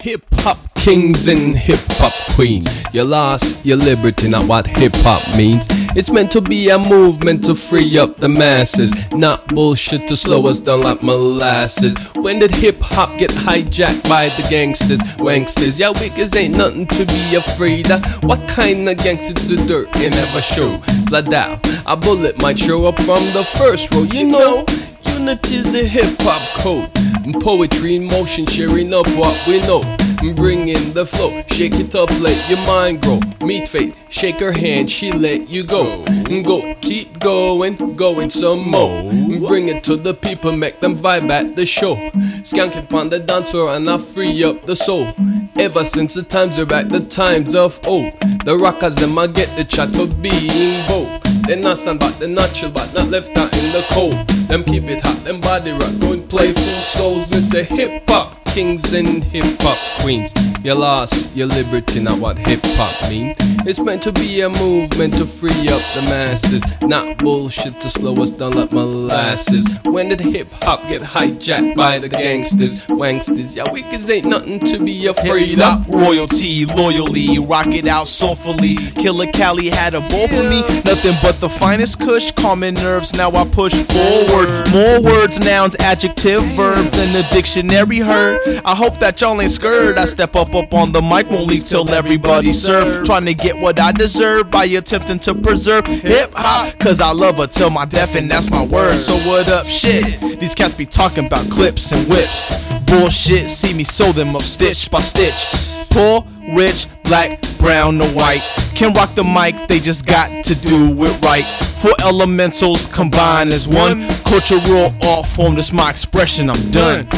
Hip hop kings and hip hop queens. You lost your liberty, not what hip hop means. It's meant to be a movement to free up the masses, not bullshit to slow us down like molasses. When did hip hop get hijacked by the gangsters? Wanksters, yeah, wickers ain't nothing to be afraid of. What kind of gangster do dirt and ever show? Blood out, a bullet might show up from the first row, you know. Unity's the hip hop code. Poetry in motion, sharing up what we know. Bring in the flow, shake it up, let your mind grow. Meet fate, shake her hand, she let you go. And Go, keep going, going some more. Bring it to the people, make them vibe at the show. Skank it on the dance floor and I free up the soul. Ever since the times are back, the times of old. The rockers them I get the chat for being bold. They not stand back, they not chill but not left out in the cold. Them keep it hot, them body rock, going playful souls. It's a hip hop kings and hip hop queens. You lost your liberty, not what hip hop means. It's meant to be a movement to free up the masses, not bullshit to slow us down like molasses. When did hip hop get hijacked by the gangsters, wanksters? Yeah, wickers ain't nothing to be afraid of. royalty, loyally, rock it out soulfully. Killer Cali had a ball for me, nothing but the finest kush. Calming nerves, now I push forward. More words, nouns, adjective, verbs than the dictionary heard. I hope that y'all ain't scared. I step up up on the mic, won't leave till everybody served. Trying to get what I deserve by attempting to preserve hip hop. Cause I love her till my death, and that's my word. So what up, shit? These cats be talking about clips and whips. Bullshit, see me sew them up stitch by stitch. Poor, rich, black, brown, or white. Can rock the mic, they just got to do it right. Four elementals combined as one. Cultural art form, this my expression, I'm done.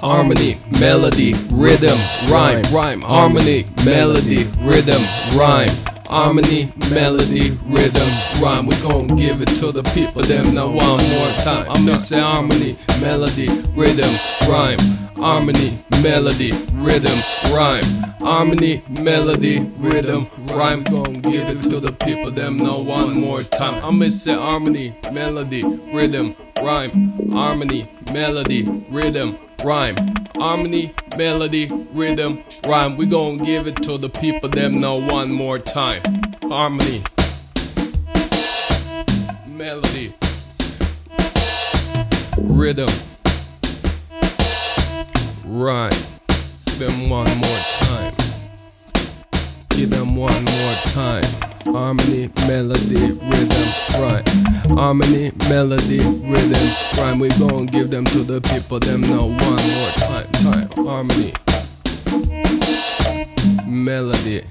Harmony, melody, rhythm, rhyme, rhyme, harmony, melody, rhythm, rhyme. Harmony, melody, rhythm, rhyme. We gon' give it to the people, them now one more time. I'm gonna say harmony, melody, rhythm, rhyme. Harmony, melody, rhythm, rhyme. Harmony, melody, rhythm, rhyme. Gon' give it to the people, them now one more time. I'm gonna say harmony, melody, rhythm, rhyme. Harmony, melody, rhythm, rhyme. Harmony, melody, rhythm, rhyme. We gon' give it to the people, them now one more time. Harmony, melody, rhythm, rhyme. Give them one more time. Give them one more time. Harmony, melody, rhythm, rhyme. Harmony, melody, rhythm, rhyme. We gon' give them to the people, them now one more time. Time. Harmony, melody,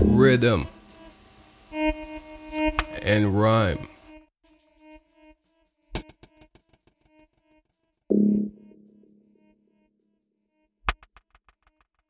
rhythm, and rhyme.